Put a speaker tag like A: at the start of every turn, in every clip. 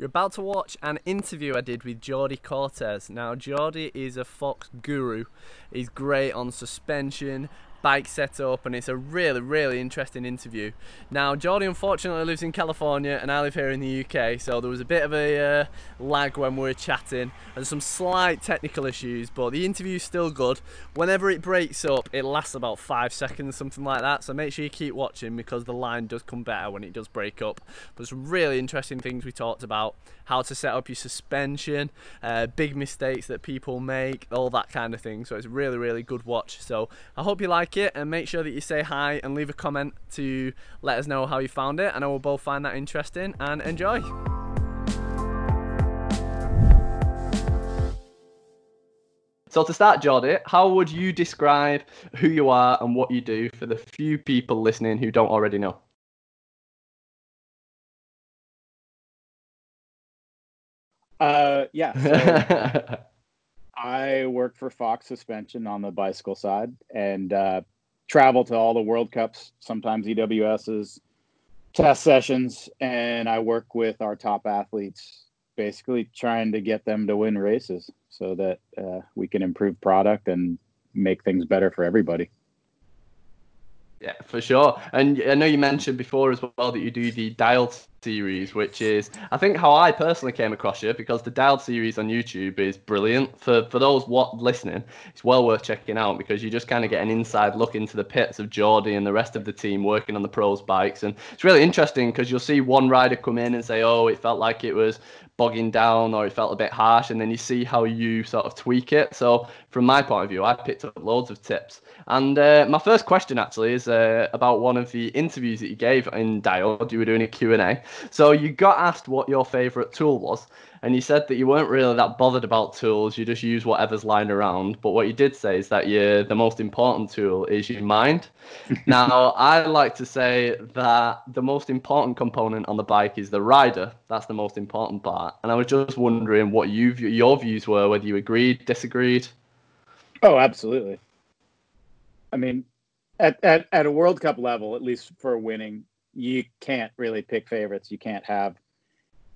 A: You're about to watch an interview I did with Jordi Cortes. Now, Jordi is a Fox guru. He's great on suspension, bike setup, and it's a really, really interesting interview. Now, Jordi unfortunately lives in California, and I live here in the UK, so there was a bit of a uh, lag when we were chatting, and some slight technical issues, but the interview's still good. Whenever it breaks up, it lasts about five seconds, something like that, so make sure you keep watching because the line does come better when it does break up. But some really interesting things we talked about how to set up your suspension, uh, big mistakes that people make, all that kind of thing. So it's really, really good watch. So I hope you like it and make sure that you say hi and leave a comment to let us know how you found it. And I will both find that interesting and enjoy. So to start, Jordi, how would you describe who you are and what you do for the few people listening who don't already know?
B: Uh, yeah. So I work for Fox Suspension on the bicycle side and uh, travel to all the World Cups, sometimes EWS's test sessions, and I work with our top athletes, basically trying to get them to win races so that uh, we can improve product and make things better for everybody.
A: Yeah, for sure. And I know you mentioned before as well that you do the Dialed series, which is I think how I personally came across you because the Dialed series on YouTube is brilliant. For for those what listening, it's well worth checking out because you just kind of get an inside look into the pits of Jordi and the rest of the team working on the pros bikes, and it's really interesting because you'll see one rider come in and say, "Oh, it felt like it was bogging down or it felt a bit harsh and then you see how you sort of tweak it. So from my point of view i picked up loads of tips. And uh, my first question actually is uh, about one of the interviews that you gave in Dialed you were doing a q&a so you got asked what your favorite tool was and you said that you weren't really that bothered about tools you just use whatever's lying around. But what you did say is that you the most important tool is your mind. Now i like to say that the most important component on the bike is the rider. That's the most important part. And i was just wondering what you your views were whether you agreed disagreed.
B: Oh absolutely. I mean at, at, at a world cup level at least for winning you can't really pick favorites you can't have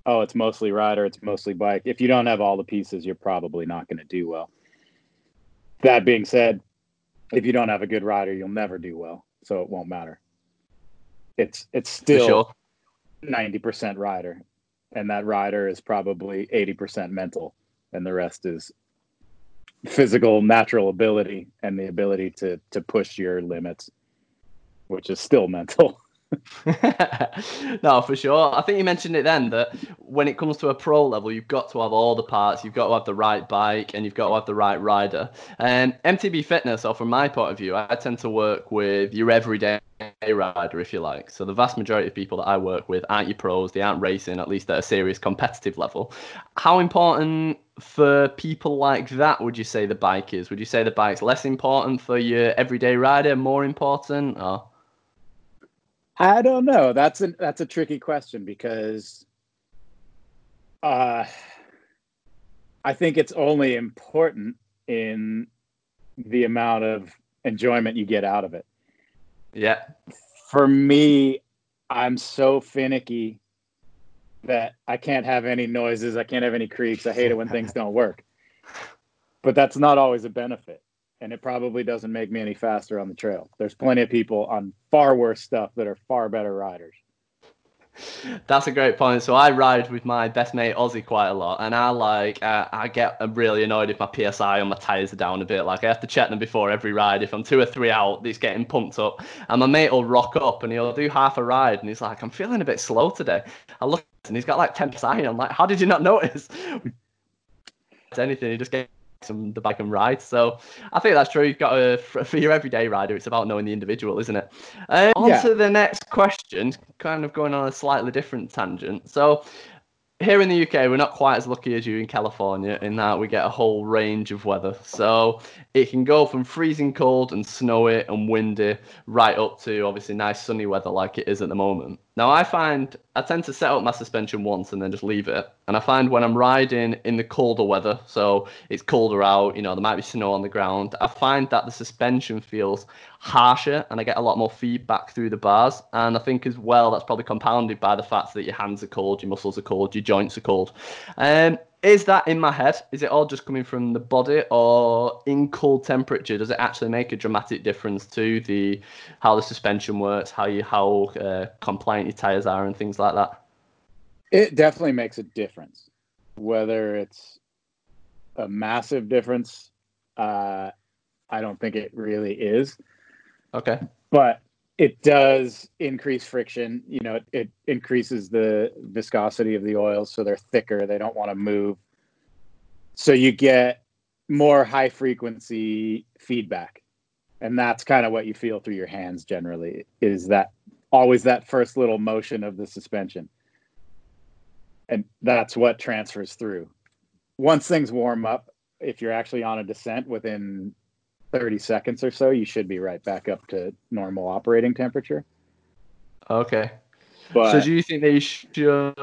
B: oh, it's mostly rider, it's mostly bike. If you don't have all the pieces, you're probably not going to do well. That being said, if you don't have a good rider, you'll never do well. So it won't matter. It's it's still ninety percent rider, and that rider is probably eighty percent mental, and the rest is physical, natural ability, and the ability to to push your limits, which is still mental.
A: no, for sure. I think you mentioned it then that when it comes to a pro level, you've got to have all the parts. You've got to have the right bike and you've got to have the right rider. Um, and MTB Fitness, or from my point of view, I tend to work with your everyday rider, if you like. So the vast majority of people that I work with aren't your pros. They aren't racing, at least at a serious competitive level. How important for people like that would you say the bike is? Would you say the bike's less important for your everyday rider, more important, or?
B: I don't know. That's a that's a tricky question because uh, I think it's only important in the amount of enjoyment you get out of it.
A: Yeah.
B: For me, I'm so finicky that I can't have any noises. I can't have any creaks. I hate it when things don't work. But that's not always a benefit and it probably doesn't make me any faster on the trail. There's plenty of people on far worse stuff that are far better riders.
A: That's a great point. So I ride with my best mate Ozzy quite a lot, and I like uh, I get really annoyed if my PSI on my tires are down a bit. Like I have to check them before every ride. If I'm two or three out, it's getting pumped up, and my mate will rock up and he'll do half a ride, and he's like, "I'm feeling a bit slow today." I look and he's got like 10 PSI, I'm like, "How did you not notice?" anything, he just gets some the bike and ride. So I think that's true. You've got to, for your everyday rider, it's about knowing the individual, isn't it? Uh, on yeah. to the next question, kind of going on a slightly different tangent. So here in the UK, we're not quite as lucky as you in California in that we get a whole range of weather. So it can go from freezing cold and snowy and windy right up to obviously nice sunny weather like it is at the moment. Now I find I tend to set up my suspension once and then just leave it. And I find when I'm riding in the colder weather, so it's colder out, you know, there might be snow on the ground, I find that the suspension feels harsher and I get a lot more feedback through the bars. And I think as well that's probably compounded by the fact that your hands are cold, your muscles are cold, your joints are cold. Um, is that in my head? Is it all just coming from the body, or in cold temperature, does it actually make a dramatic difference to the how the suspension works, how you how uh, compliant your tires are, and things like that?
B: It definitely makes a difference. Whether it's a massive difference, uh, I don't think it really is.
A: Okay.
B: But it does increase friction. You know, it, it, increases the viscosity of the oils, so they're thicker. They don't want to move. So you get more high frequency feedback, and that's kind of what you feel through your hands. Generally, is that always that first little motion of the suspension, and that's what transfers through. Once things warm up, if you're actually on a descent within 30 seconds or so, you should be right back up to normal operating temperature.
A: Okay. But, so do you think that you should? Do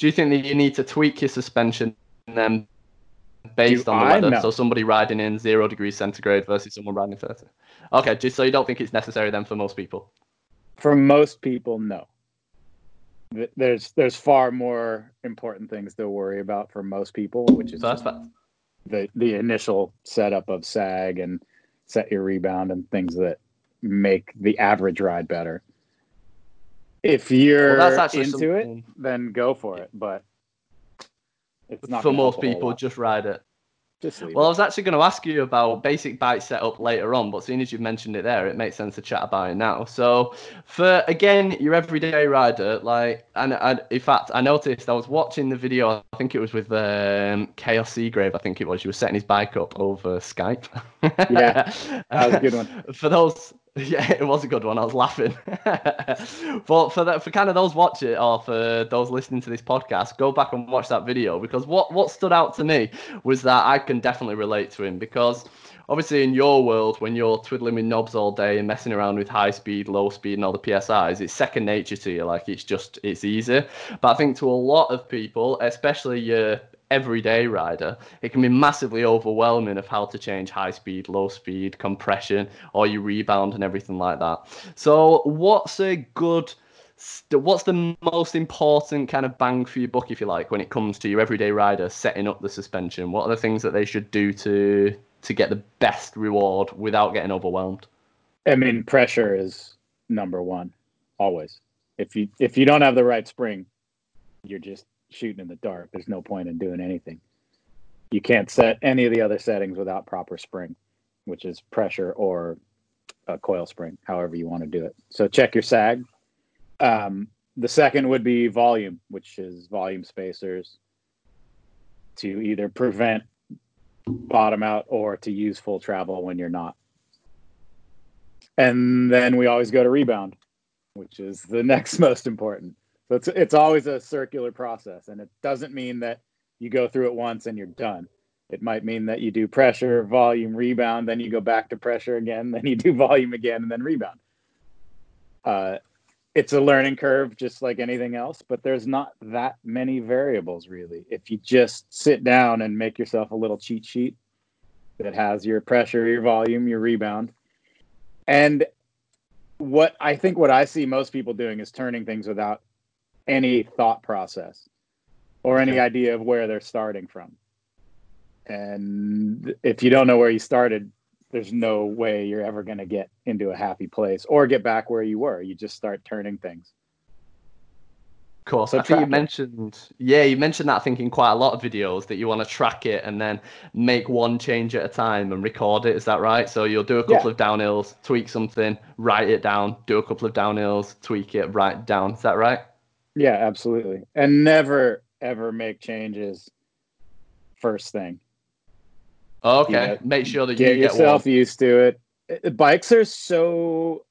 A: you think that you need to tweak your suspension then based on the I weather? Know. So somebody riding in zero degrees centigrade versus someone riding 30. Okay, just so you don't think it's necessary then for most people.
B: For most people, no. There's there's far more important things to worry about for most people, which is
A: so
B: the the initial setup of sag and set your rebound and things that make the average ride better. If you're well, into something... it, then go for it. But
A: it's not for most people. Just ride it.
B: Just
A: well,
B: it.
A: I was actually going to ask you about basic bike setup later on, but seeing as you've mentioned it there, it makes sense to chat about it now. So, for again, your everyday rider, like, and, and in fact, I noticed I was watching the video. I think it was with um, Kaos Seagrave. I think it was. You were setting his bike up over Skype.
B: yeah, that was a good one.
A: for those Yeah, it was a good one. I was laughing. but for that, for kind of those watch it or for those listening to this podcast, go back and watch that video because what what stood out to me was that I can definitely relate to him because obviously in your world when you're twiddling with knobs all day and messing around with high speed, low speed, and all the PSIs, it's second nature to you. Like it's just it's easy. But I think to a lot of people, especially your everyday rider, it can be massively overwhelming of how to change high speed, low speed, compression, or your rebound and everything like that. So, what's a good what's the most important kind of bang for your buck, if you like, when it comes to your everyday rider setting up the suspension? What are the things that they should do to to get the best reward without getting overwhelmed?
B: I mean, pressure is number one, always. If you if you don't have the right spring, you're just shooting in the dark. There's no point in doing anything. You can't set any of the other settings without proper spring, which is pressure or a coil spring, however you want to do it. So check your sag. Um, the second would be volume, which is volume spacers to either prevent bottom out or to use full travel when you're not. And then we always go to rebound, which is the next most important. So it's it's always a circular process, and it doesn't mean that you go through it once and you're done. It might mean that you do pressure, volume, rebound, then you go back to pressure again, then you do volume again, and then rebound. Uh, it's a learning curve, just like anything else, but there's not that many variables really. If you just sit down and make yourself a little cheat sheet that has your pressure, your volume, your rebound, and what I think what I see most people doing is turning things without any thought process or any okay. idea of where they're starting from. And if you don't know where you started, there's no way you're ever going to get into a happy place or get back where you were. You just start turning things.
A: Cool. So I think you it. mentioned, yeah, you mentioned that I think in quite a lot of videos that you want to track it and then make one change at a time and record it. Is that right? So you'll do a couple yeah. of downhills, tweak something, write it down, do a couple of downhills, tweak it, write it down. Is that right?
B: Yeah, absolutely. And never ever make changes first thing.
A: Okay. Make sure that
B: get
A: you
B: get yourself used to it. Uh, bikes are so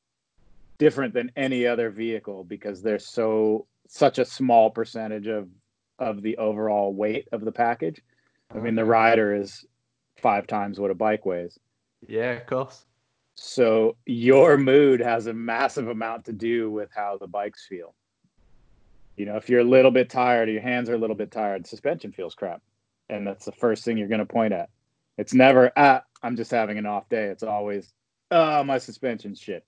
B: different than any other vehicle because they're so such a small percentage of of the overall weight of the package. I mean, the rider is five times what a bike weighs.
A: Yeah, of course.
B: So your mood has a massive amount to do with how the bikes feel. You know, if you're a little bit tired, or your hands are a little bit tired, suspension feels crap, and that's the first thing you're going to point at. It's never ah, I'm just having an off day. It's always oh, my suspension's shit.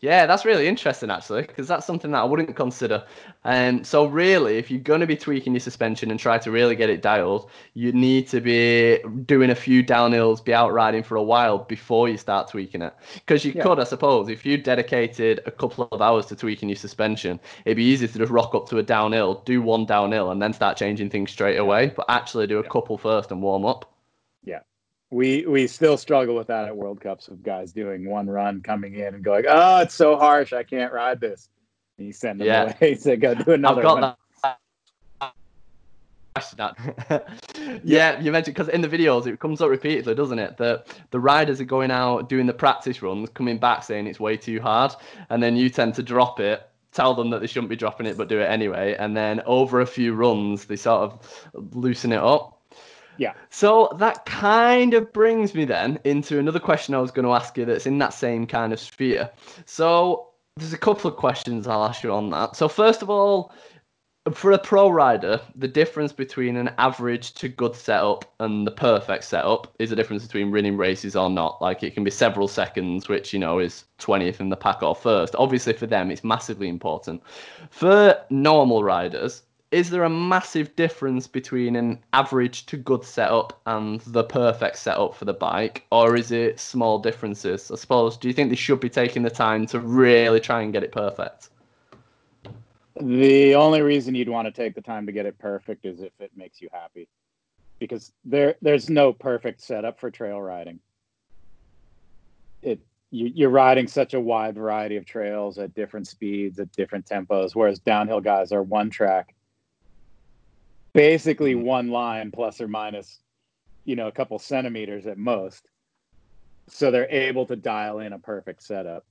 A: Yeah, that's really interesting actually, because that's something that I wouldn't consider. And um, so, really, if you're going to be tweaking your suspension and try to really get it dialed, you need to be doing a few downhills, be out riding for a while before you start tweaking it. Because you yeah. could, I suppose, if you dedicated a couple of hours to tweaking your suspension, it'd be easy to just rock up to a downhill, do one downhill, and then start changing things straight away. But actually, do a yeah. couple first and warm up
B: we we still struggle with that at World Cups of guys doing one run, coming in and going, "Oh, it's so harsh, I can't ride this." And you send them yeah. away to go do another. I've got one.
A: that. yeah, you mentioned because in the videos it comes up repeatedly, doesn't it? That the riders are going out doing the practice runs, coming back saying it's way too hard, and then you tend to drop it tell them that they shouldn't be dropping it but do it anyway and then over a few runs they sort of loosen it up
B: yeah.
A: So that kind of brings me then into another question I was going to ask you that's in that same kind of sphere. So there's a couple of questions I'll ask you on that. So first of all, for a pro rider, the difference between an average to good setup and the perfect setup is the difference between winning races or not. Like it can be several seconds, which you know is 20th in the pack or first. Obviously, for them, it's massively important. For normal riders, is there a massive difference between an average to good setup and the perfect setup for the bike, or is it small differences? I suppose. Do you think they should be taking the time to really try and get it perfect?
B: The only reason you'd want to take the time to get it perfect is if it makes you happy, because there there's no perfect setup for trail riding. It you, you're riding such a wide variety of trails at different speeds, at different tempos, whereas downhill guys are one track basically mm-hmm. one line plus or minus, you know, a couple centimeters at most. So they're able to dial in a perfect setup.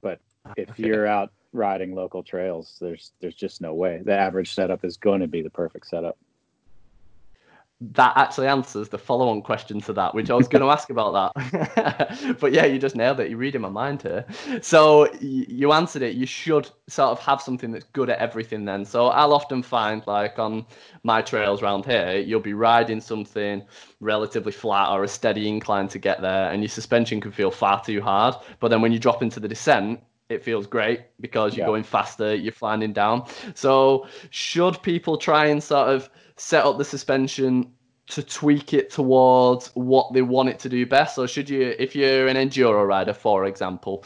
B: But if okay. you're out riding local trails, there's there's just no way. The average setup is going to be the perfect setup
A: that actually answers the follow-on question to that, which I was going to ask about that. but yeah, you just nailed it. You're reading my mind here. So you answered it. You should sort of have something that's good at everything. Then, so I'll often find like on my trails around here, you'll be riding something relatively flat or a steady incline to get there, and your suspension can feel far too hard. But then when you drop into the descent, it feels great because you're yeah. going faster, you're flying down. So should people try and sort of set up the suspension to tweak it towards what they want it to do best? Or should you, if you're an enduro rider, for example,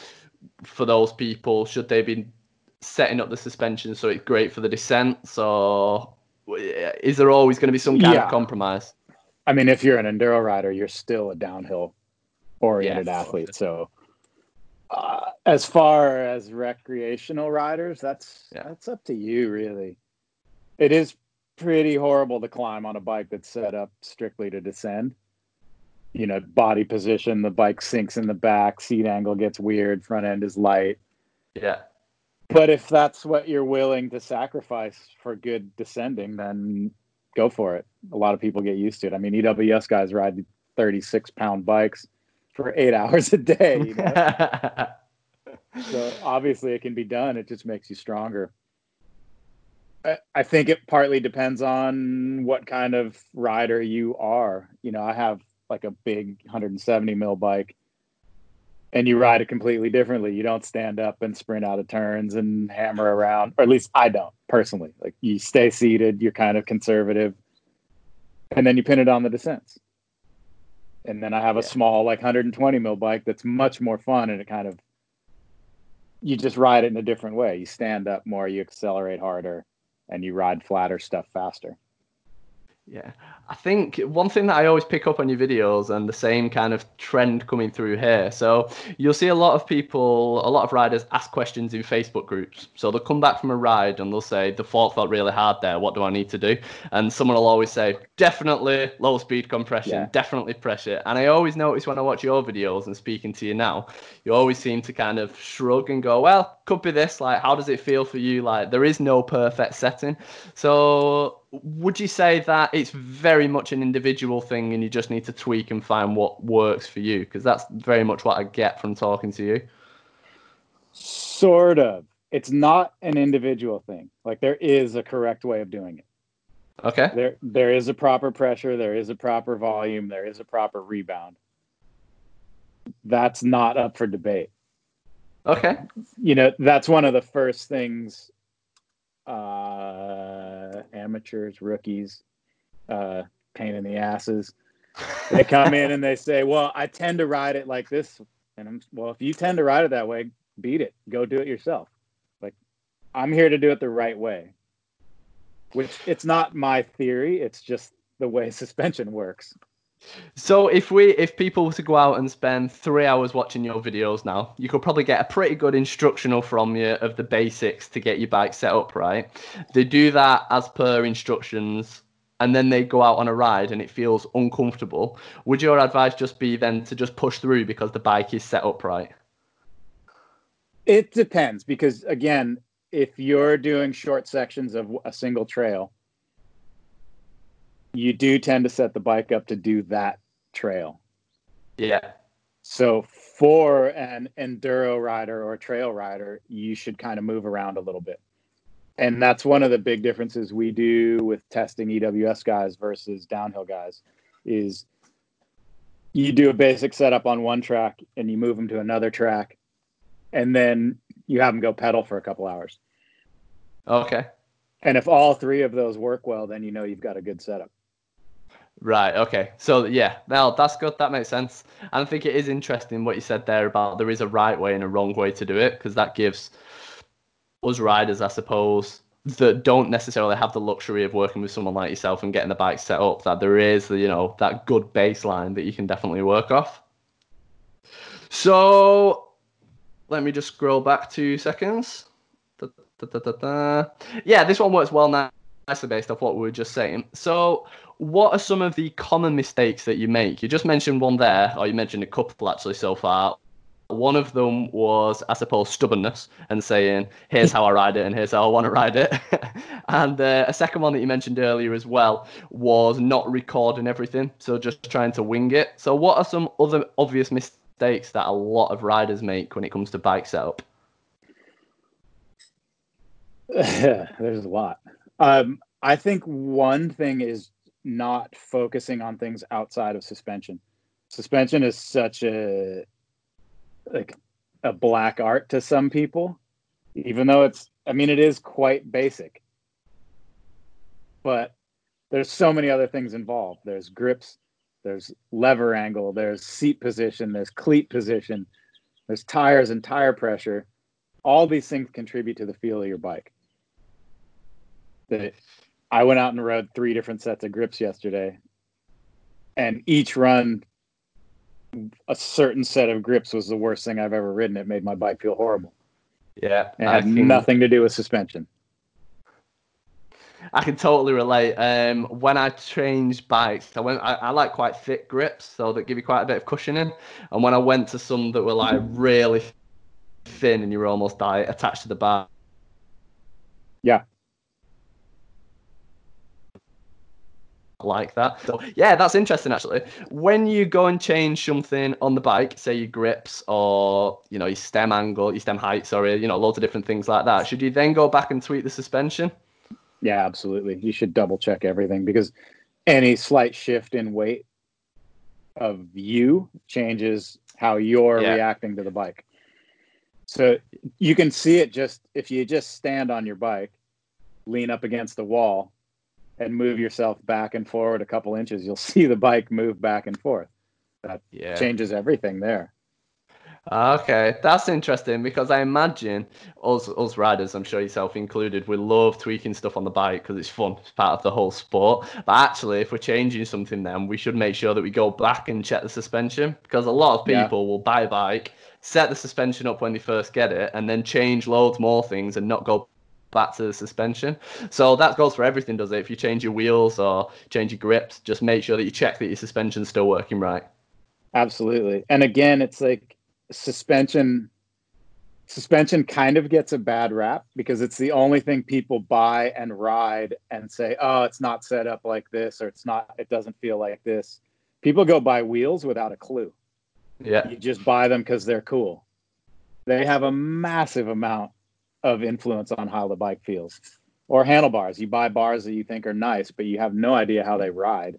A: for those people, should they be setting up the suspension so it's great for the descents, or is there always going to be some kind yeah. of compromise?
B: I mean, if you're an enduro rider, you're still a downhill oriented yes. athlete. So, uh, as far as recreational riders, that's yeah. that's up to you, really. It is pretty horrible to climb on a bike that's set up strictly to descend. You know, body position, the bike sinks in the back, seat angle gets weird, front end is light.
A: Yeah.
B: But if that's what you're willing to sacrifice for good descending, then go for it. A lot of people get used to it. I mean, EWS guys ride 36 pound bikes for eight hours a day. You know? so obviously it can be done. It just makes you stronger. I think it partly depends on what kind of rider you are. You know, I have like a big 170 mil bike and you ride it completely differently. You don't stand up and sprint out of turns and hammer around, or at least I don't personally. Like you stay seated, you're kind of conservative, and then you pin it on the descents. And then I have a yeah. small, like 120 mil bike that's much more fun and it kind of, you just ride it in a different way. You stand up more, you accelerate harder and you ride flatter stuff faster.
A: Yeah, I think one thing that I always pick up on your videos and the same kind of trend coming through here. So you'll see a lot of people, a lot of riders ask questions in Facebook groups. So they'll come back from a ride and they'll say, the fork felt really hard there. What do I need to do? And someone will always say, definitely low speed compression, yeah. definitely pressure. And I always notice when I watch your videos and speaking to you now, you always seem to kind of shrug and go, well, could be this. Like, how does it feel for you? Like, there is no perfect setting. So would you say that it's very much an individual thing and you just need to tweak and find what works for you? Because that's very much what I get from talking to you.
B: Sort of. it's not an individual thing. Like there is a correct way of doing it.
A: Okay.
B: There there is a proper pressure, there is a proper volume, there is a proper rebound. That's not up for debate.
A: Okay.
B: You know, that's one of the first things uh amateurs, rookies, uh pain in the asses. They come in and they say, "Well, I tend to ride it like this." And I'm, "Well, if you tend to ride it that way, beat it. Go do it yourself." Like I'm here to do it the right way which it's not my theory it's just the way suspension works
A: so if we if people were to go out and spend three hours watching your videos now you could probably get a pretty good instructional from you of the basics to get your bike set up right? They do that as per instructions and then they go out on a ride and it feels uncomfortable. Would your advice just be then to just push through because the bike is set up right?
B: It depends because again if you're doing short sections of a single trail, you do tend to set the bike up to do that trail.
A: Yeah.
B: So for an enduro rider or trail rider, you should kind of move around a little bit. And that's one of the big differences we do with testing EWS guys versus downhill guys is you do a basic setup on one track and you move them to another track and then you have them go pedal for a couple hours.
A: Okay.
B: And if all three of those work well, then you know you've got a good setup.
A: Right. Okay. So yeah, now that's good. That makes sense. And I think it is interesting what you said there about there is a right way and a wrong way to do it because that gives us riders, I suppose, that don't necessarily have the luxury of working with someone like yourself and getting the bike set up. That there is, you know, that good baseline that you can definitely work off. So let me just scroll back two seconds. Da, da, da, yeah, this one works well now nicely based off what we were just saying. So, what are some of the common mistakes that you make? You just mentioned one there, or you mentioned a couple actually so far. One of them was, I suppose, stubbornness and saying, here's how I ride it and here's how I want to ride it. and uh, a second one that you mentioned earlier as well was not recording everything. So just trying to wing it. So, what are some other obvious mistakes that a lot of riders make when it comes to bike setup?
B: There's a lot. Um, I think one thing is not focusing on things outside of suspension. Suspension is such a like a black art to some people, even though it's I mean it is quite basic. But there's so many other things involved. There's grips, there's lever angle, there's seat position, there's cleat position, there's tires and tire pressure. All these things contribute to the feel of your bike that I went out and rode three different sets of grips yesterday, and each run, a certain set of grips was the worst thing I've ever ridden. It made my bike feel horrible.
A: Yeah,
B: it had can, nothing to do with suspension.
A: I can totally relate. Um, when I changed bikes, I went. I, I, like quite thick grips, so that give you quite a bit of cushioning. And when I went to some that were like really thin, and you were almost like attached to the bar.
B: Yeah,
A: like that. So yeah, that's interesting actually. When you go and change something on the bike, say your grips or you know your stem angle, your stem height, sorry, you know loads of different things like that. Should you then go back and tweak the suspension?
B: Yeah, absolutely. You should double check everything because any slight shift in weight of you changes how you're yeah. reacting to the bike. So you can see it just if you just stand on your bike, lean up against the wall, and move yourself back and forward a couple inches, you'll see the bike move back and forth. That yeah. changes everything there.
A: Okay, that's interesting because I imagine us, us riders, I'm sure yourself included, we love tweaking stuff on the bike because it's fun. It's part of the whole sport. But actually, if we're changing something, then we should make sure that we go back and check the suspension because a lot of people yeah. will buy a bike, set the suspension up when they first get it, and then change loads more things and not go back to the suspension. So that goes for everything, does it? If you change your wheels or change your grips, just make sure that you check that your suspension's still working right.
B: Absolutely. And again, it's like suspension suspension kind of gets a bad rap because it's the only thing people buy and ride and say, "Oh, it's not set up like this or it's not it doesn't feel like this." People go buy wheels without a clue.
A: Yeah.
B: You just buy them cuz they're cool. They have a massive amount of influence on how the bike feels. Or handlebars. You buy bars that you think are nice, but you have no idea how they ride.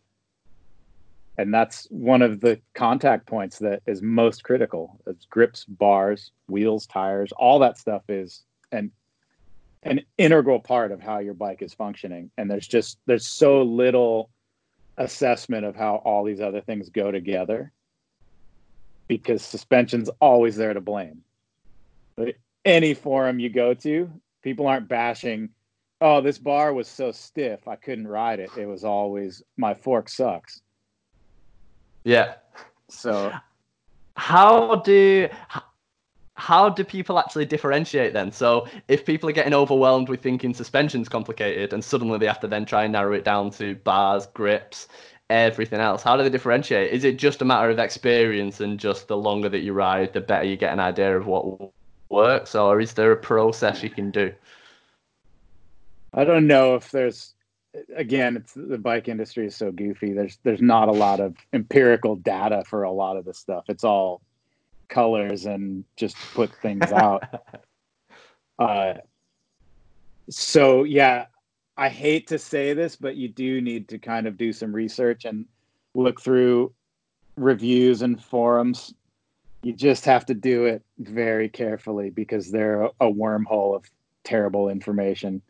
B: And that's one of the contact points that is most critical. It's grips, bars, wheels, tires, all that stuff is an an integral part of how your bike is functioning. And there's just there's so little assessment of how all these other things go together because suspension's always there to blame. Any forum you go to, people aren't bashing, oh, this bar was so stiff, I couldn't ride it. It was always, my fork sucks.
A: Yeah.
B: So,
A: how do how do people actually differentiate then? So if people are getting overwhelmed with thinking suspension's complicated and suddenly they have to then try and narrow it down to bars, grips, everything else, how do they differentiate? Is it just a matter of experience and just the longer that you ride, the better you get an idea of what works, or is there a process you can do?
B: I don't know if there's again, it's the bike industry is so goofy. There's there's not a lot of empirical data for a lot of this stuff. It's all colors and just put things out. uh, so yeah, I hate to say this, but you do need to kind of do some research and look through reviews and forums. You just have to do it very carefully because they're a wormhole of terrible information.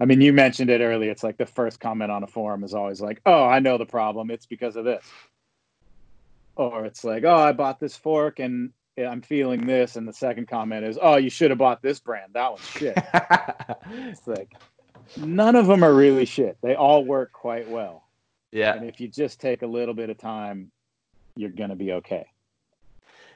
B: I mean, you mentioned it earlier. It's like the first comment on a forum is always like, "Oh, I know the problem. It's because of this." Or it's like, "Oh, I bought this fork and I'm feeling this, and the second comment is, "Oh, you should have bought this brand. That one's shit." it's like none of them are really shit. They all work quite well.
A: Yeah.
B: And if you just take a little bit of time, you're gonna be okay.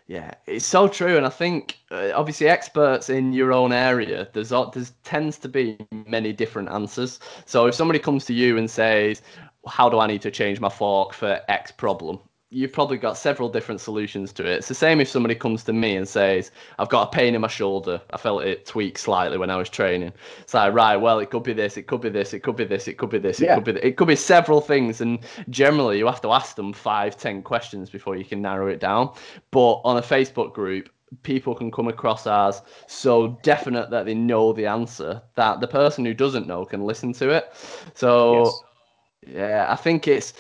A: Yeah, it's so true, and I think uh, obviously experts in your own area, there's there's tends to be many different answers. So if somebody comes to you and says, "How do I need to change my fork for X problem?" You've probably got several different solutions to it. It's the same if somebody comes to me and says, I've got a pain in my shoulder. I felt it tweak slightly when I was training. It's like, right, well, it could be this, it could be this, it could be this, it could be this, it yeah. could be th- it could be several things. And generally you have to ask them five, ten questions before you can narrow it down. But on a Facebook group, people can come across as so definite that they know the answer that the person who doesn't know can listen to it. So yes yeah, I think it's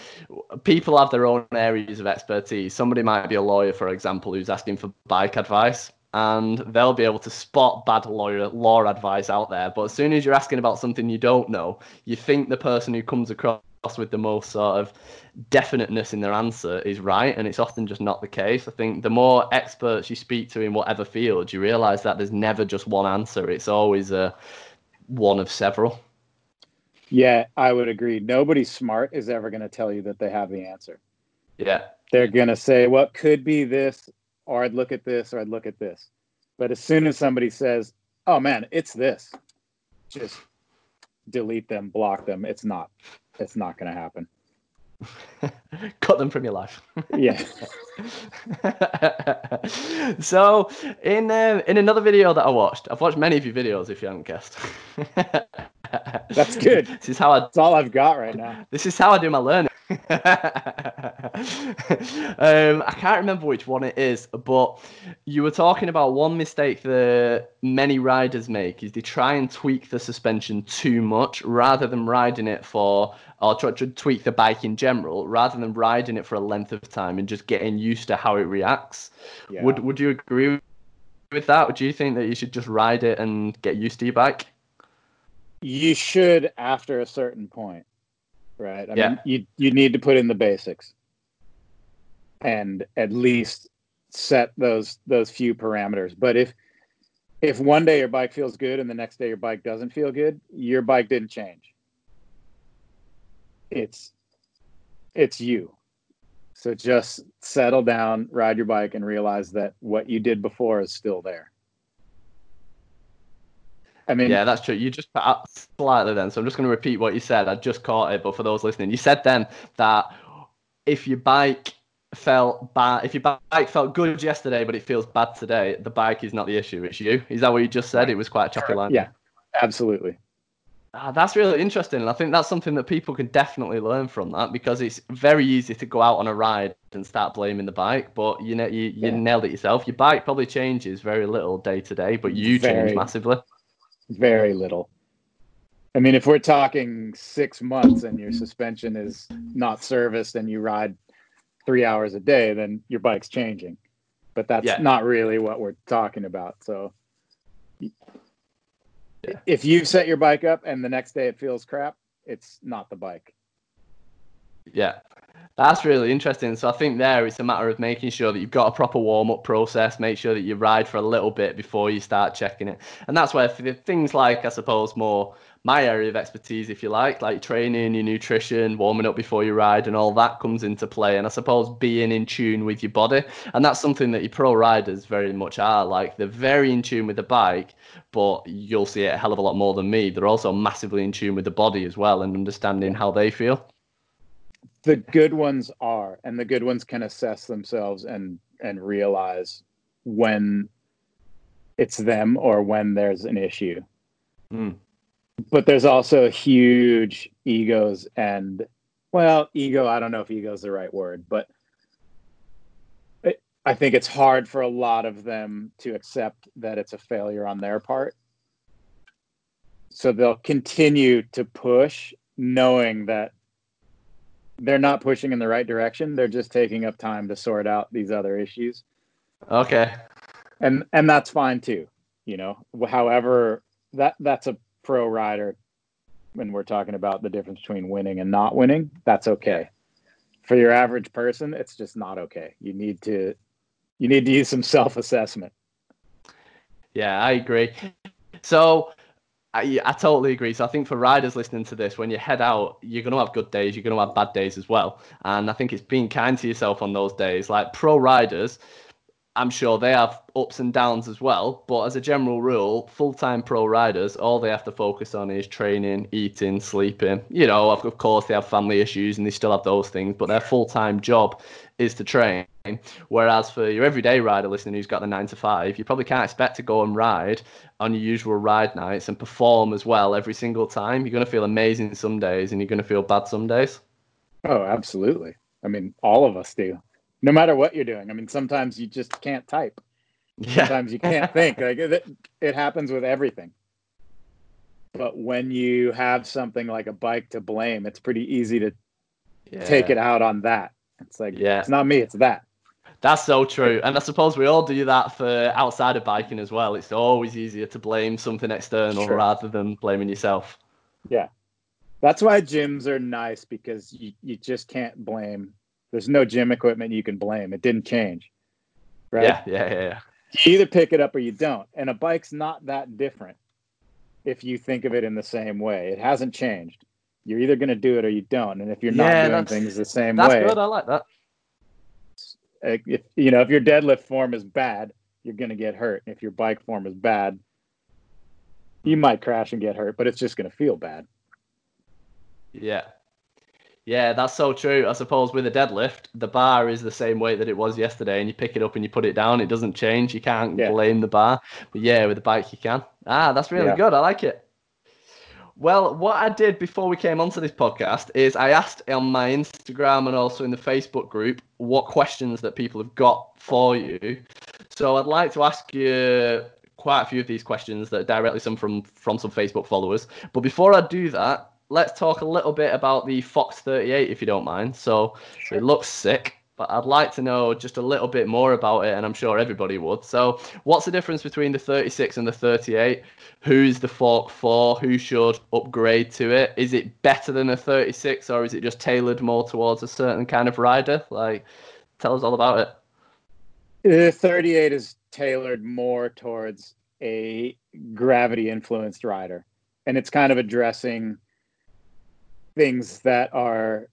A: people have their own areas of expertise. Somebody might be a lawyer, for example, who's asking for bike advice, and they'll be able to spot bad lawyer law advice out there. But as soon as you're asking about something you don't know, you think the person who comes across with the most sort of definiteness in their answer is right, and it's often just not the case. I think the more experts you speak to in whatever field, you realize that there's never just one answer. It's always a one of several.
B: Yeah, I would agree. Nobody smart is ever going to tell you that they have the answer.
A: Yeah.
B: They're going to say, what well, could be this, or I'd look at this, or I'd look at this. But as soon as somebody says, oh man, it's this, just delete them, block them. It's not. It's not going to happen.
A: Cut them from your life.
B: yeah.
A: so in uh, in another video that I watched, I've watched many of your videos. If you haven't guessed.
B: That's good.
A: This is how I.
B: That's all I've got right now.
A: This is how I do my learning. um, I can't remember which one it is, but you were talking about one mistake that many riders make is they try and tweak the suspension too much rather than riding it for or try to tweak the bike in general rather than riding it for a length of time and just getting used to how it reacts. Yeah. Would Would you agree with that? Or do you think that you should just ride it and get used to your bike?
B: You should after a certain point, right? I yeah. mean, you you need to put in the basics, and at least set those those few parameters. But if if one day your bike feels good and the next day your bike doesn't feel good, your bike didn't change. It's it's you. So just settle down, ride your bike, and realize that what you did before is still there.
A: I mean, yeah, that's true. You just put up slightly then, so I'm just going to repeat what you said. I just caught it, but for those listening, you said then that if your bike felt bad, if your bike felt good yesterday, but it feels bad today, the bike is not the issue. It's you. Is that what you just said? It was quite a choppy line.
B: Yeah, absolutely.
A: Ah, that's really interesting. And I think that's something that people can definitely learn from that because it's very easy to go out on a ride and start blaming the bike. But you know, you, you yeah. nailed it yourself. Your bike probably changes very little day to day, but you very. change massively
B: Very little. I mean, if we're talking six months and your suspension is not serviced and you ride three hours a day, then your bike's changing. But that's
A: Yeah.
B: not really what we're talking about. So
A: Yeah.
B: if you set your bike up and the next day it feels crap, it's not the bike.
A: Yeah, that's really interesting. So I think there it's a matter of making sure that you've got a proper warm up process. Make sure that you ride for a little bit before you start checking it, and that's where things like I suppose more my area of expertise, if you like, like training, your nutrition, warming up before you ride, and all that comes into play. And I suppose being in tune with your body, and that's something that your pro riders very much are. Like they're very in tune with the bike, but you'll see it a hell of a lot more than me. They're also massively in tune with the body as well and understanding how they feel.
B: The good ones are, and the good ones can assess themselves and and realize when it's them or when there's an issue.
A: Mm.
B: but there's also huge egos and well ego i don't know if ego is the right word but it, i think it's hard for a lot of them to accept that it's a failure on their part so they'll continue to push knowing that they're not pushing in the right direction. They're just taking up time to sort out these other issues.
A: Okay.
B: and and that's fine too you know however that that's a pro rider when we're talking about the difference between winning and not winning that's okay. For your average person it's just not okay. You need to you need to use some self-assessment.
A: Yeah, I agree. So I, I totally agree. So I think for riders listening to this, when you head out, you're going to have good days, you're going to have bad days as well. And I think it's being kind to yourself on those days. Like pro riders, I'm sure they have ups and downs as well. But as a general rule, full time pro riders, all they have to focus on is training, eating, sleeping. You know, of, course, they have family issues and they still have those things, but their full time job is to train. Whereas for your everyday rider listening who's got the nine to five, you probably can't expect to go and ride on your usual ride nights and perform as well every single time. You're going to feel amazing some days and you're going to feel bad some days.
B: oh absolutely i mean all of us do no matter what you're doing i mean sometimes you just can't type
A: Yeah.
B: sometimes you can't think like it, it happens with everything but when you have something like a bike to blame it's pretty easy to take it out on that it's like
A: Yeah.
B: it's not me it's that
A: That's so true. And I suppose we all do that for outside of biking as well. It's always easier to blame something external
B: Sure.
A: rather than blaming yourself. Yeah.
B: That's why gyms are nice because you, you just can't blame there's no gym equipment you can blame it didn't change right
A: Yeah, yeah, yeah, yeah.
B: you either pick it up or you don't and a bike's not that different if you think of it in the same way it hasn't changed you're either going to do it or you don't and if you're not doing things the same
A: That's
B: way That's
A: good. I like that.
B: uh, if you know if your deadlift form is bad you're going to get hurt if your bike form is bad you might crash and get hurt but it's just going to feel bad
A: Yeah. Yeah, that's so true. I suppose with a deadlift, the bar is the same weight that it was yesterday, and you pick it up and you put it down. It doesn't change. You can't
B: Yeah.
A: blame the bar. But yeah, with the bike, you can. Ah, that's really
B: Yeah.
A: good. I like it. Well, what I did before we came onto this podcast is I asked on my Instagram and also in the Facebook group what questions that people have got for you. So I'd like to ask you quite a few of these questions that are directly some from from some Facebook followers. But before I do that, let's talk a little bit about the Fox 38 if you don't mind. So it looks sick, but I'd like to know just a little bit more about it, and I'm sure everybody would. So, what's the difference between the 36 and the 38? Who's the fork for? Who should upgrade to it? Is it better than a 36, or is it just tailored more towards a certain kind of rider? Like, tell us all about it.
B: the 38 is tailored more towards a gravity influenced rider and it's kind of addressing things that are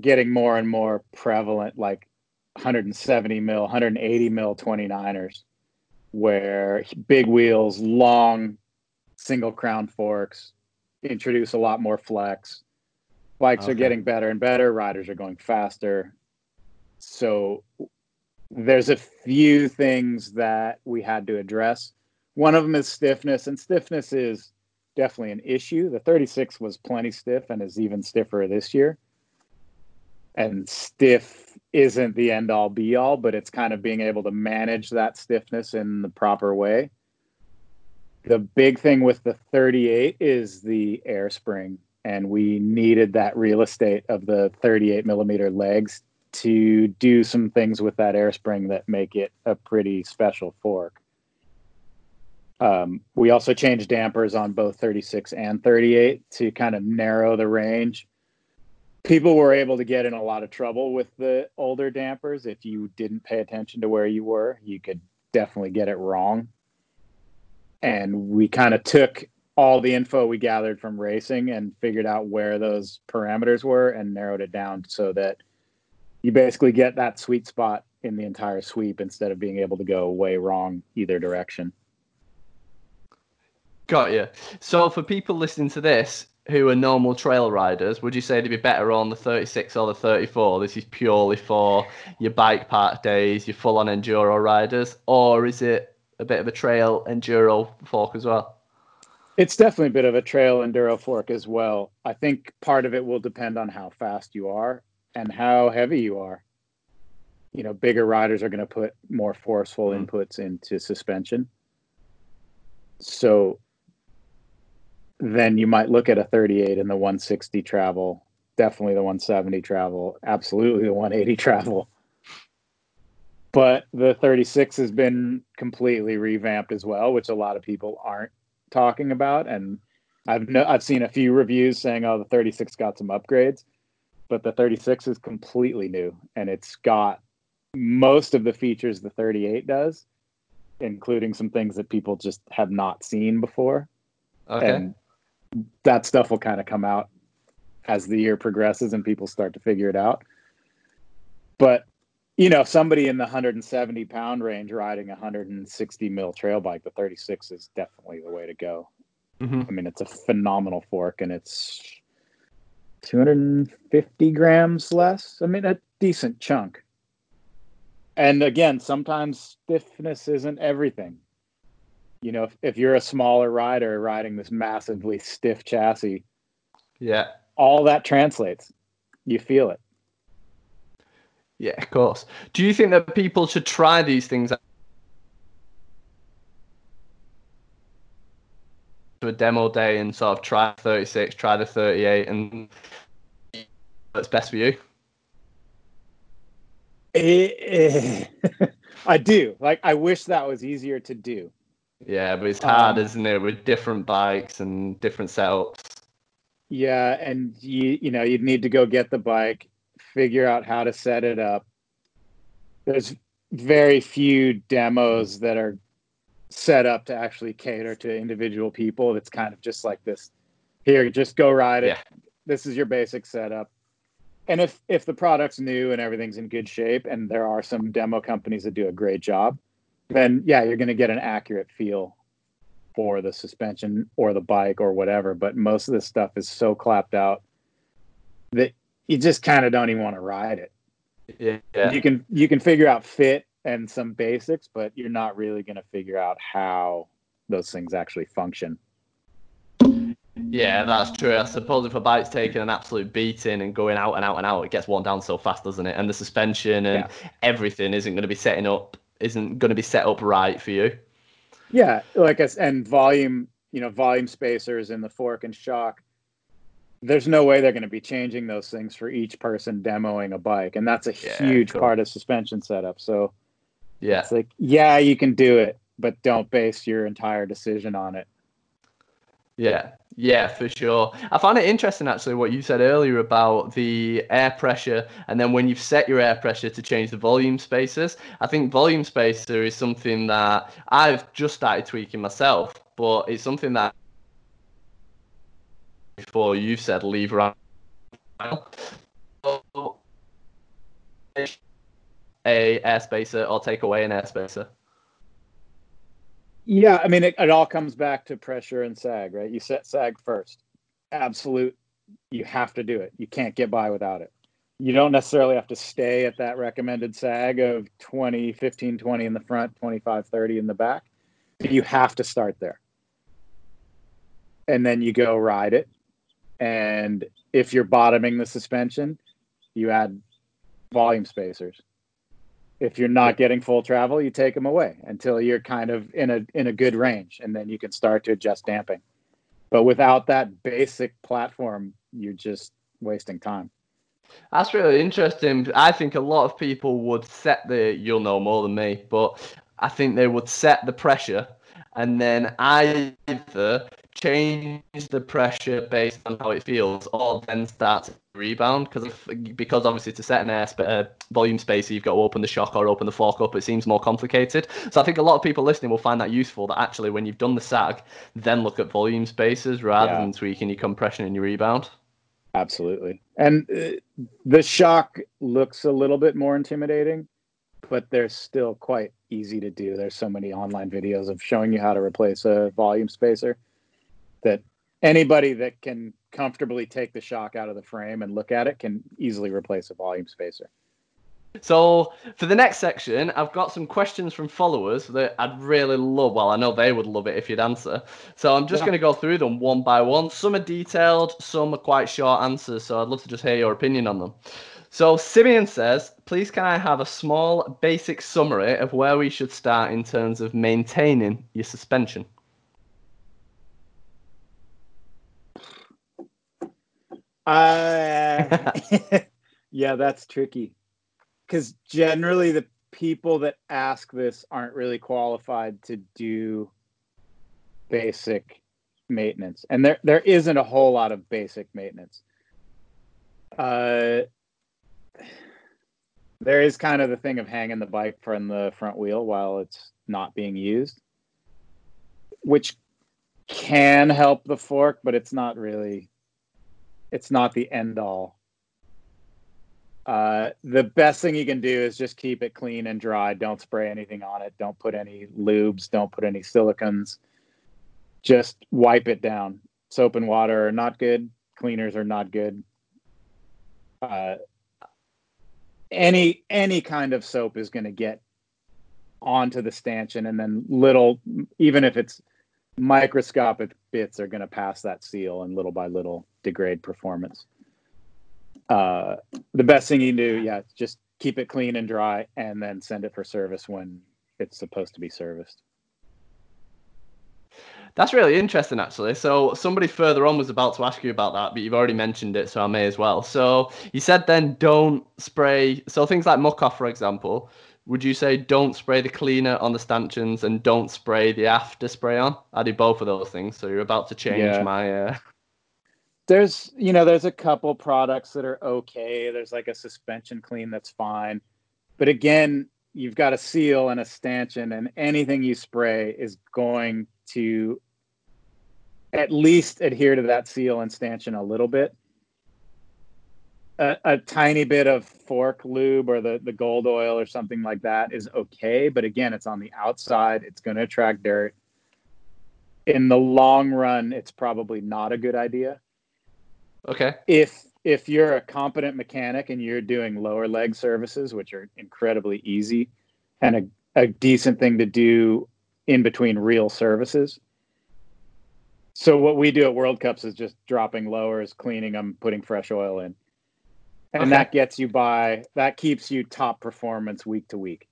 B: getting more and more prevalent like 170 mil 180 mil 29ers where big wheels long single crown forks introduce a lot more flex. Bikes are getting better and better riders are going faster. So there's a few things that we had to address. One of them is stiffness, and stiffness is definitely an issue. The 36 was plenty stiff and is even stiffer this year. And stiff isn't the end all be all, but it's kind of being able to manage that stiffness in the proper way. The big thing with the 38 is the air spring, and we needed that real estate of the 38 millimeter legs to do some things with that air spring that make it a pretty special fork. Um, we also changed dampers on both 36 and 38 to kind of narrow the range. People were able to get in a lot of trouble with the older dampers. If you didn't pay attention to where you were, you could definitely get it wrong. And we kind of took all the info we gathered from racing and figured out where those parameters were and narrowed it down so that you basically get that sweet spot in the entire sweep instead of being able to go way wrong either direction.
A: Got you. So for people listening to this who are normal trail riders, would you say they'd be better on the 36 or the 34? This is purely for your bike park days, your full on enduro riders, or is it a bit of a trail enduro fork as well?
B: It's definitely a bit of a trail enduro fork as well. I think part of it will depend on how fast you are and how heavy you are. You know, bigger riders are going to put more forceful mm. inputs into suspension. So then you might look at a 38 and the 160 travel, definitely the 170 travel, absolutely the 180 travel. But the 36 has been completely revamped as well, which a lot of people aren't talking about. And I've no, I've seen a few reviews saying, "Oh, the 36 got some upgrades," but the 36 is completely new, and it's got most of the features the 38 does, including some things that people just have not seen before. Okay. And that stuff will kind of come out as the year progresses and people start to figure it out. But you know, somebody in the 170 pound range riding a 160 mil trail bike, the 36 is definitely the way to go. Mm-hmm. I mean, it's a phenomenal fork and it's 250 grams less. I mean, a decent chunk. And again, sometimes stiffness isn't everything you know, if, if you're a smaller rider riding this massively stiff chassis,
A: yeah,
B: all that translates. You feel it.
A: Yeah, of course. Do you think that people should try these things to a demo day and sort of try 36, try the 38, and what's best for you?
B: Eh, eh, I do. Like, I wish that was easier to do.
A: Yeah, but it's hard, um, isn't it, with different bikes and different setups.
B: Yeah, and you you know you'd need to go get the bike, figure out how to set it up. There's very few demos that are set up to actually cater to individual people. It's kind of just like this. Here, just go ride it. Yeah. This is your basic setup. And if if the product's new and everything's in good shape, and there are some demo companies that do a great job, then yeah, you're going to get an accurate feel for the suspension or the bike or whatever. But most of this stuff is so clapped out that you just kind of don't even want to ride it.
A: Yeah.
B: You can you can figure out fit and some basics, but you're not really going to figure out how those things actually function.
A: Yeah, that's true. I suppose if a bike's taking an absolute beating and going out and out and out, it gets worn down so fast, doesn't it? And the suspension and yeah. everything isn't going to be setting up isn't going to be set up right for you.
B: Yeah, like us and volume, you know, volume spacers in the fork and shock. There's no way they're going to be changing those things for each person demoing a bike, and that's a yeah, huge cool. part of suspension setup. So,
A: yeah,
B: it's like, yeah, you can do it, but don't base your entire decision on it.
A: Yeah, yeah, for sure. I find it interesting actually what you said earlier about the air pressure, and then when you've set your air pressure to change the volume spacers. I think volume spacer is something that I've just started tweaking myself, but it's something that before you said leave around a air spacer or take away an air spacer.
B: Yeah, I mean, it, it all comes back to pressure and sag, right? You set sag first. Absolute, you have to do it. You can't get by without it. You don't necessarily have to stay at that recommended sag of 20, 15, 20 in the front, 25, 30 in the back. You have to start there. And then you go ride it. And if you're bottoming the suspension, you add volume spacers If you're not getting full travel, you take them away until you're kind of in a in a good range, and then you can start to adjust damping. But without that basic platform, you're just wasting time.
A: That's really interesting. I think a lot of people would set the, you'll know more than me, but I think they would set the pressure and then either change the pressure based on how it feels or then start to rebound because because obviously to set an air sp- uh, volume spacer you've got to open the shock or open the fork up it seems more complicated so i think a lot of people listening will find that useful that actually when you've done the sag then look at volume spacers rather yeah. than tweaking your compression and your rebound
B: absolutely and uh, the shock looks a little bit more intimidating but they're still quite easy to do. There's so many online videos of showing you how to replace a volume spacer that anybody that can comfortably take the shock out of the frame and look at it can easily replace a volume spacer.
A: So for the next section, I've got some questions from followers that I'd really love. Well, I know they would love it if you'd answer. So I'm just yeah. going to go through them one by one. Some are detailed, some are quite short answers. So I'd love to just hear your opinion on them. So Simeon says, please can I have a small basic summary of where we should start in terms of maintaining your suspension?
B: Uh, yeah, that's tricky. Because generally, the people that ask this aren't really qualified to do basic maintenance, and there there isn't a whole lot of basic maintenance. Uh, there is kind of the thing of hanging the bike from the front wheel while it's not being used, which can help the fork, but it's not really. It's not the end all. Uh, the best thing you can do is just keep it clean and dry. Don't spray anything on it. Don't put any lubes. Don't put any silicons. Just wipe it down. Soap and water are not good. Cleaners are not good. Uh, any any kind of soap is going to get onto the stanchion and then little even if it's microscopic bits are going to pass that seal and little by little degrade performance uh, the best thing you can do yeah just keep it clean and dry and then send it for service when it's supposed to be serviced
A: that's really interesting, actually. So somebody further on was about to ask you about that, but you've already mentioned it, so I may as well. So you said then don't spray. So things like Muc-Off, for example. Would you say don't spray the cleaner on the stanchions and don't spray the after spray on? I do both of those things. So you're about to change yeah. my. Uh...
B: There's, you know, there's a couple products that are okay. There's like a suspension clean that's fine, but again, you've got a seal and a stanchion, and anything you spray is going to at least adhere to that seal and stanchion a little bit. A, a, tiny bit of fork lube or the, the gold oil or something like that is okay. But again, it's on the outside, it's going to attract dirt. In the long run, it's probably not a good idea.
A: Okay.
B: If if you're a competent mechanic and you're doing lower leg services, which are incredibly easy and a, a decent thing to do in between real services, so what we do at World Cups is just dropping lowers, cleaning them, putting fresh oil in. And okay. that gets you by that keeps you top performance week to week.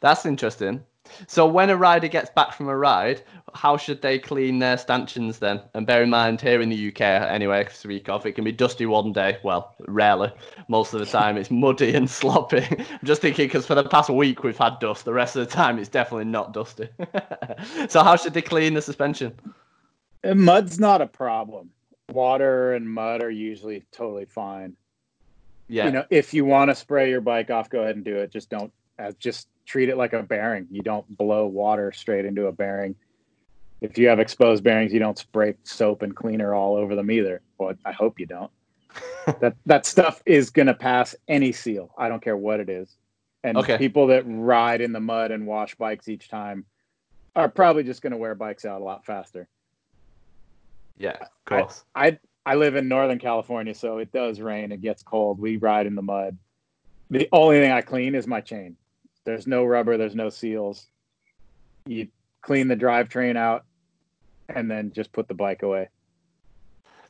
A: That's interesting. So when a rider gets back from a ride, how should they clean their stanchions then? And bear in mind, here in the UK, anyway, speak of, it can be dusty one day. Well, rarely. Most of the time, it's muddy and sloppy. I'm just thinking because for the past week we've had dust. The rest of the time, it's definitely not dusty. so how should they clean the suspension?
B: Mud's not a problem. Water and mud are usually totally fine. Yeah. You know, if you want to spray your bike off, go ahead and do it. Just don't. Uh, just treat it like a bearing. You don't blow water straight into a bearing. If you have exposed bearings, you don't spray soap and cleaner all over them either. Well, I hope you don't. that that stuff is gonna pass any seal. I don't care what it is. And okay. people that ride in the mud and wash bikes each time are probably just gonna wear bikes out a lot faster.
A: Yeah, of course.
B: I, I I live in Northern California, so it does rain. It gets cold. We ride in the mud. The only thing I clean is my chain. There's no rubber, there's no seals. You clean the drivetrain out and then just put the bike away.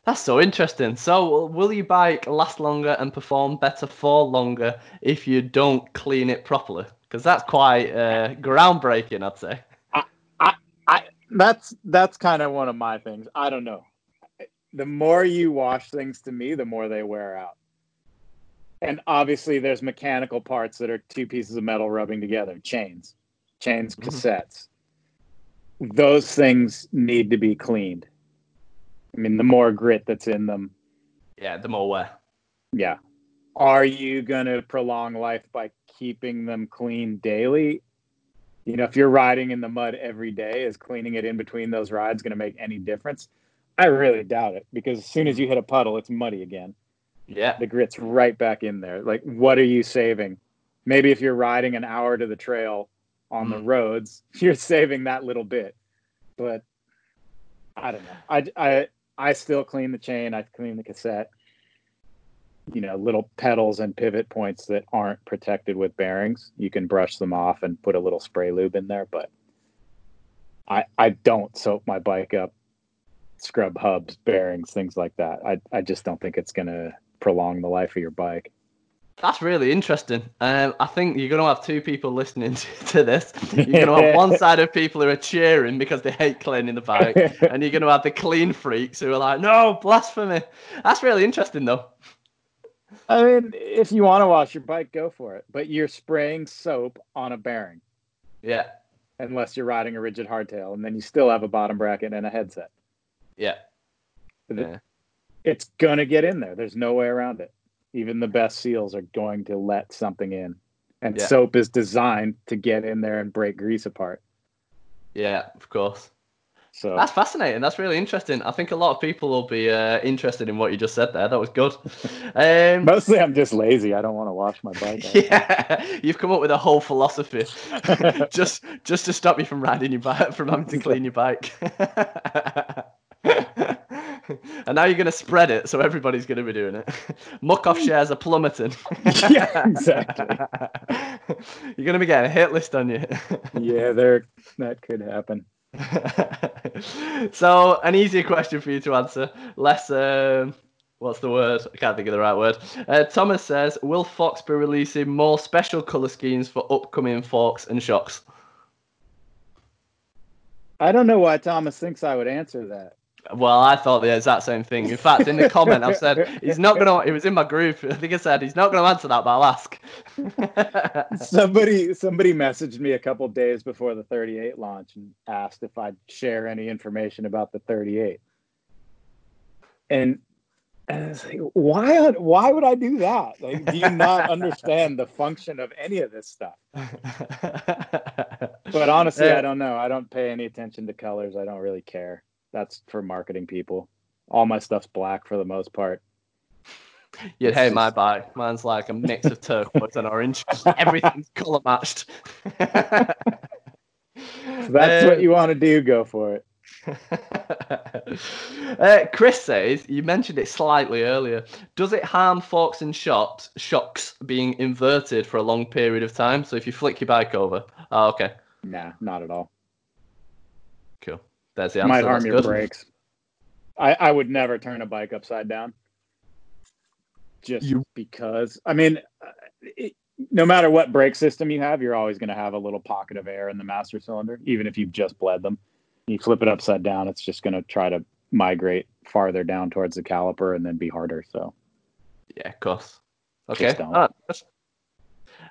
A: That's so interesting. So, will your bike last longer and perform better for longer if you don't clean it properly? Because that's quite uh, groundbreaking, I'd say.
B: That's that's kind of one of my things. I don't know. The more you wash things, to me, the more they wear out. And obviously, there's mechanical parts that are two pieces of metal rubbing together, chains, chains,
A: Mhm.
B: cassettes. Those things need to be cleaned. I mean, the more grit that's in them,
A: Yeah, the more wear.
B: yeah. Are you going to prolong life by keeping them clean daily? You know, if you're riding in the mud every day, is cleaning it in between those rides going to make any difference? I really doubt it because as soon as you hit a puddle, it's muddy again.
A: Yeah,
B: The grit's right back in there. Like, what are you saving? Maybe if you're riding an hour to the trail on the
A: Mm.
B: roads, you're saving that little bit. But I don't know. I, I, I still clean the chain. I clean the cassette. You know, little pedals and pivot points that aren't protected with bearings. You can brush them off and put a little spray lube in there. But I, I don't soap my bike up, scrub hubs, bearings, things like that. I, I just don't think it's going to prolong the life of your bike.
A: that's really interesting. Um, I think you're going to have two people listening to, to this. You're going to have one side of people who are cheering because they hate cleaning the bike, and you're going to have the clean freaks who are like, no, blasphemy. That's really interesting, though.
B: I mean, if you want to wash your bike, go for it. But you're spraying soap on a bearing,
A: Yeah,
B: unless you're riding a rigid hardtail, and then you still have a bottom bracket and a headset.
A: yeah, yeah.
B: It's gonna get in there. There's no way around it. Even the best seals are going to let something in, and
A: Yeah.
B: soap is designed to get in there and break grease apart.
A: yeah, of course.
B: So
A: That's fascinating. That's really interesting. I think a lot of people will be uh, interested in what you just said there. That was good. Um,
B: mostly, I'm just lazy. I don't want to wash my bike.
A: yeah, you've come up with a whole philosophy just just to stop you from riding your bike, from having to clean your bike. and now you're going to spread it, so everybody's going to be doing it. Muc-Off shares are plummeting.
B: Yeah, exactly.
A: you're going to be getting a hit list on you.
B: yeah, there that could happen.
A: so, an easier question for you to answer. Less, um, what's the word? I can't think of the right word. Uh, Thomas says, Will Fox be releasing more special colour schemes for upcoming forks and shocks?
B: I don't know why Thomas thinks I would answer that.
A: Well, I thought the exact same thing. In fact, in the comment, I've said he's not gonna. It was in my group. I think I said he's not gonna answer that, but I'll ask.
B: somebody somebody messaged me a couple days before the 38 launch and asked if I'd share any information about the 38. And, and I was like, why why would I do that? Like, do you not understand the function of any of this stuff? But honestly,
A: Uh,
B: I don't know. I don't pay any attention to colors. I don't really care. That's for marketing people. All my stuff's black for the most part.
A: You'd hate my bike. Mine's like a mix of turquoise and orange. Everything's colour matched.
B: If that's what you want to do, go for it.
A: uh, Chris says you mentioned it slightly earlier. Does it harm forks and shocks, shocks being inverted for a long period of time? So if you flick your bike over, oh, okay,
B: Nah, not at all.
A: cool. There's the
B: It
A: answer.
B: might harm
A: That's
B: your
A: good.
B: brakes. I, I would never turn a bike upside down. Just
A: You-
B: because, I mean, uh, it, no matter what brake system you have, you're always going to have a little pocket of air in the master cylinder, even if you've just bled them. You flip it upside down, it's just going to try to migrate farther down towards the caliper and then be harder. So,
A: Yeah, of course. Okay.
B: don't.
A: alright, good.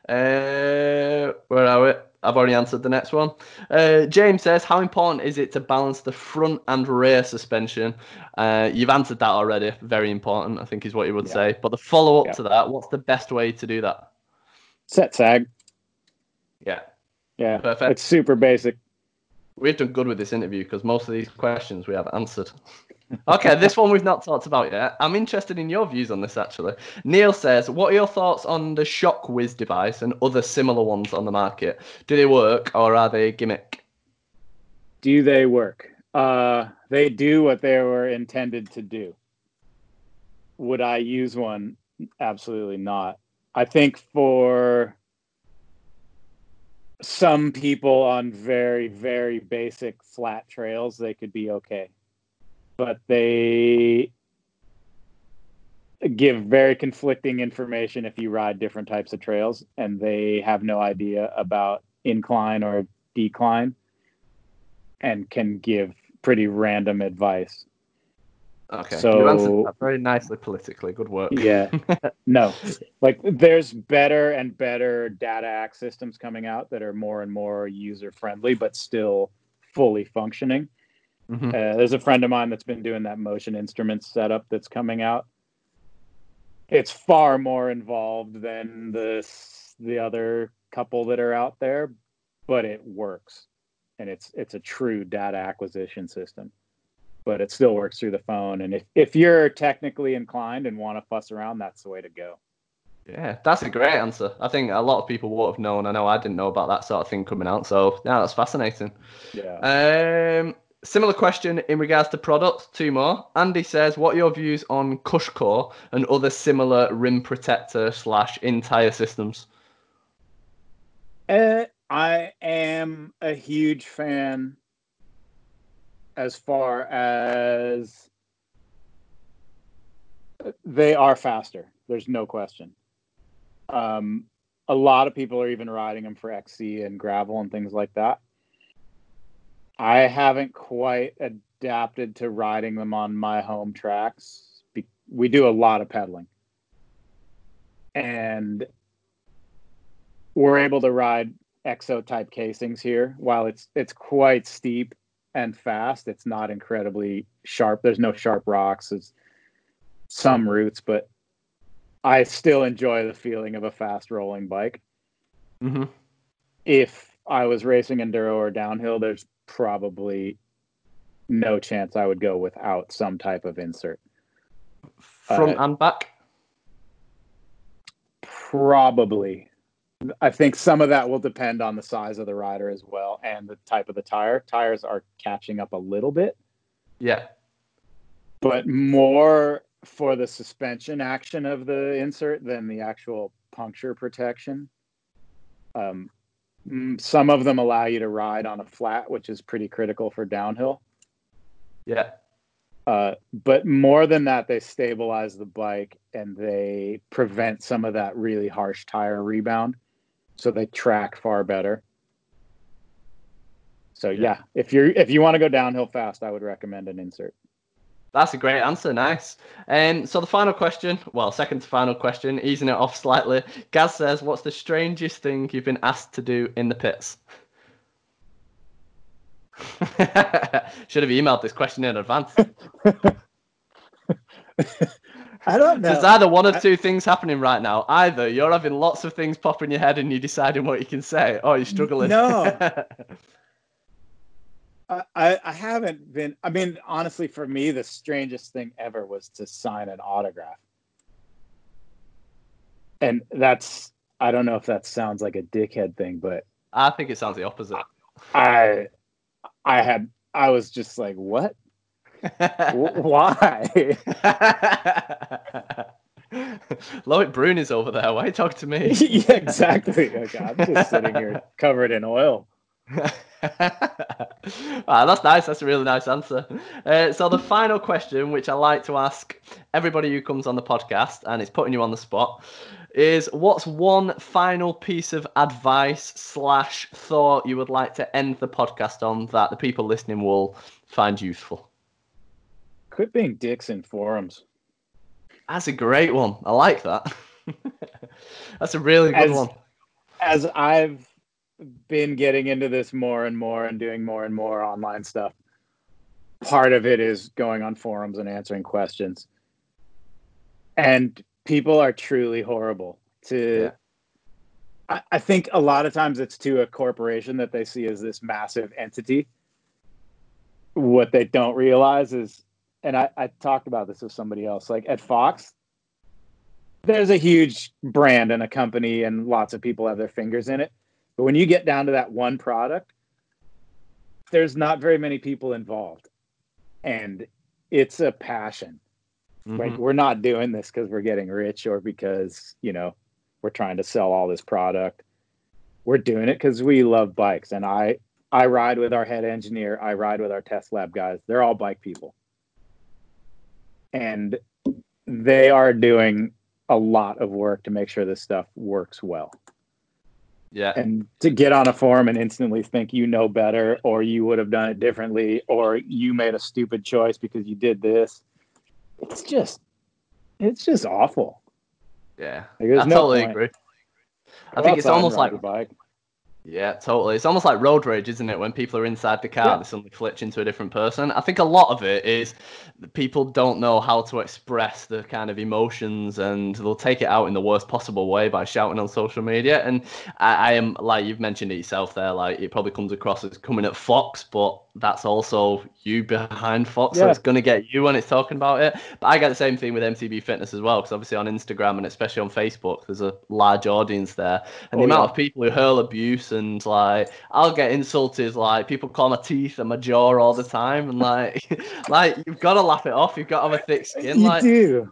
A: Uh, where are we? I've already answered the next one. Uh, James says, "How important is it to balance the front and rear suspension?" Uh, you've answered that already. Very important, I think, is what you would
B: Yeah.
A: say. But the follow up
B: Yeah.
A: to that, what's the best way to do that?
B: set sag.
A: Yeah,
B: Yeah.
A: Perfect.
B: It's super basic.
A: We've done good with this interview because most of these questions we have answered. Okay, this one we've not talked about yet. I'm interested in your views on this actually. Neil says, What are your thoughts on the ShockWiz device and other similar ones on the market? Do they work or are they a gimmick?
B: Do they work? Uh, they do what they were intended to do. Would I use one? Absolutely not. I think for some people on very, very basic flat trails, they could be okay. But they give very conflicting information if you ride different types of trails and they have no idea about incline or decline and can give pretty random advice.
A: Okay.
B: So-
A: you answered that very nicely politically. Good work.
B: Yeah. no. Like there's better and better data act systems coming out that are more and more user friendly but still fully functioning.
A: Mhm.
B: Uh, there's a friend of mine that's been doing that motion instruments setup that's coming out. It's far more involved than the the other couple that are out there, but it works, and it's it's a true data acquisition system. But it still works through the phone, and if if you're technically inclined and want to fuss around, that's the way to go.
A: Yeah, that's a great answer. I think a lot of people would have known. I know I didn't know about that sort of thing coming out. So yeah, that's fascinating.
B: Yeah.
A: Um, similar question in regards to products. Two more. Andy says, "What are your views on Cushcore and other similar rim protector slash entire systems?"
B: Uh, I am a huge fan as far as they are faster. There's no question. Um, a lot of people are even riding them for XC and gravel and things like that. I haven't quite adapted to riding them on my home tracks. We do a lot of pedaling. And we're able to ride exo type casings here while it's it's quite steep and fast. It's not incredibly sharp. There's no sharp rocks. There's some roots but i still enjoy the feeling of a fast rolling bike.
A: Hmm
B: if i was racing enduro or downhill there's probably no chance i would go without some type of insert.
A: Front
B: Uh,
A: and back.
B: Probably. I think some of that will depend on the size of the rider as well and the type of the tire. Tires are catching up a little bit,
A: Yeah.
B: but more for the suspension action of the insert than the actual puncture protection. Um, some of them allow you to ride on a flat, which is pretty critical for downhill.
A: Yeah.
B: Uh, but more than that, they stabilize the bike and they prevent some of that really harsh tire rebound. So they track far better. So
A: Yeah.
B: yeah, if you're if you want to go downhill fast, I would recommend an insert.
A: That's a great answer. Nice. Um, so the final question, well, second to final question, easing it off slightly. Gaz says, "What's the strangest thing you've been asked to do in the pits?" Should have emailed this question in advance.
B: I don't know.
A: There's either one of two things happening right now. Either you're having lots of things pop in your head and you're deciding what you can say, or you're struggling.
B: No. I, I I haven't been. I mean, honestly, for me, the strangest thing ever was to sign an autograph. And that's I don't know if that sounds like a dickhead thing, but
A: I think it sounds the opposite.
B: I I had I was just like, what? Wh- Why?
A: Loic Bruni is over there. Why are you talking to me?
B: yeah, exactly. Like, I'm just sitting here covered in oil.
A: Ah, that's nice. That's a really nice answer. Uh, so the final question, which I like to ask everybody who comes on the podcast, and it's putting you on the spot, is what's one final piece of advice slash thought you would like to end the podcast on that the people listening will find useful?
B: Quit being dicks in forums.
A: That's a great one. I like that. That's a really good
B: As-
A: one.
B: as I've been getting into this more and more and doing more and more online stuff, part of it is going on forums and answering questions. And people are truly horrible to
A: Yeah.
B: I, I think a lot of times it's to a corporation that they see as this massive entity. What they don't realize is, and I, I talked about this with somebody else, like at Fox, there's a huge brand and a company, and lots of people have their fingers in it. But when you get down to that one product, there's not very many people involved. And it's a passion. Like
A: Mhm.
B: we're not doing this because we're getting rich or because, you know, we're trying to sell all this product. We're doing it because we love bikes. And I I ride with our head engineer, I ride with our test lab guys. They're all bike people. And they are doing a lot of work to make sure this stuff works well.
A: Yeah.
B: And to get on a forum and instantly think you know better or you would have done it differently or you made a stupid choice because you did this. It's just it's just awful.
A: Yeah.
B: Like,
A: I
B: no
A: totally
B: point.
A: agree. I think it's almost like
B: bike.
A: Yeah, totally. It's almost like road rage, isn't it? When people are inside the car,
B: Yeah.
A: they suddenly flitch into a different person. I think a lot of it is people don't know how to express the kind of emotions, and they'll take it out in the worst possible way by shouting on social media. And I, I am like you've mentioned it yourself there. Like it probably comes across as coming at Fox, but that's also you behind Fox, so
B: Yeah.
A: it's gonna get you when it's talking about it. But I get the same thing with MTB Fitness as well, because obviously on Instagram and especially on Facebook, there's a large audience there, and the
B: Oh,
A: amount
B: yeah.
A: of people who hurl abuse and like I'll get insulted like people call my teeth and my jaw all the time and like like you've got to laugh it off you've got to have a thick skin
B: you
A: like
B: do.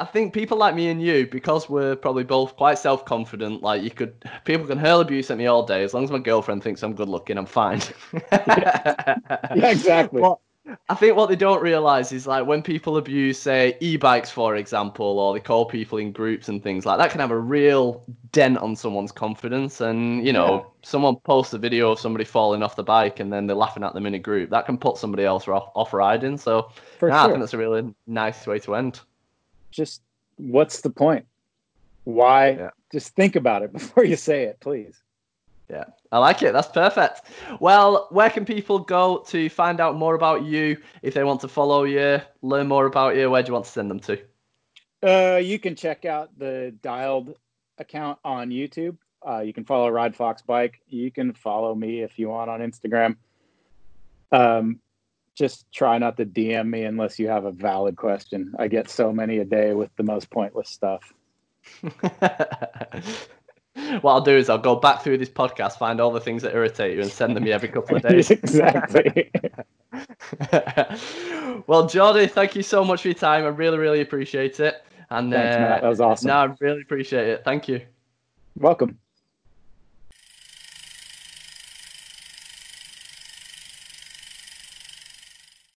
A: I think people like me and you because we're probably both quite self-confident like you could people can hurl abuse at me all day as long as my girlfriend thinks I'm good looking I'm fine
B: Yeah, exactly.
A: Well, I think what they don't realize is like when people abuse, say, e-bikes, for example, or they call people in groups and things like that, can have a real dent on someone's confidence. And you know,
B: Yeah.
A: someone posts a video of somebody falling off the bike and then they're laughing at them in a group. That can put somebody else off, off riding. So, nah, I think that's a really nice way to end.
B: Just what's the point? Why?
A: Yeah.
B: Just think about it before you say it, please.
A: Yeah, I like it. That's perfect. Well, where can people go to find out more about you if they want to follow you, learn more about you? Where do you want to send them to?
B: Uh, you can check out the dialed account on YouTube. Uh, you can follow Ride Fox Bike. You can follow me if you want on Instagram. Um, just try not to DM me unless you have a valid question. I get so many a day with the most pointless stuff.
A: what I'll do is I'll go back through this podcast, find all the things that irritate you, and send them to you every couple of days.
B: exactly.
A: well, Jordi, thank you so much for your time. I really, really appreciate it. And
B: Thanks,
A: uh,
B: Matt. That was awesome.
A: No, I really appreciate it. Thank you.
B: Welcome.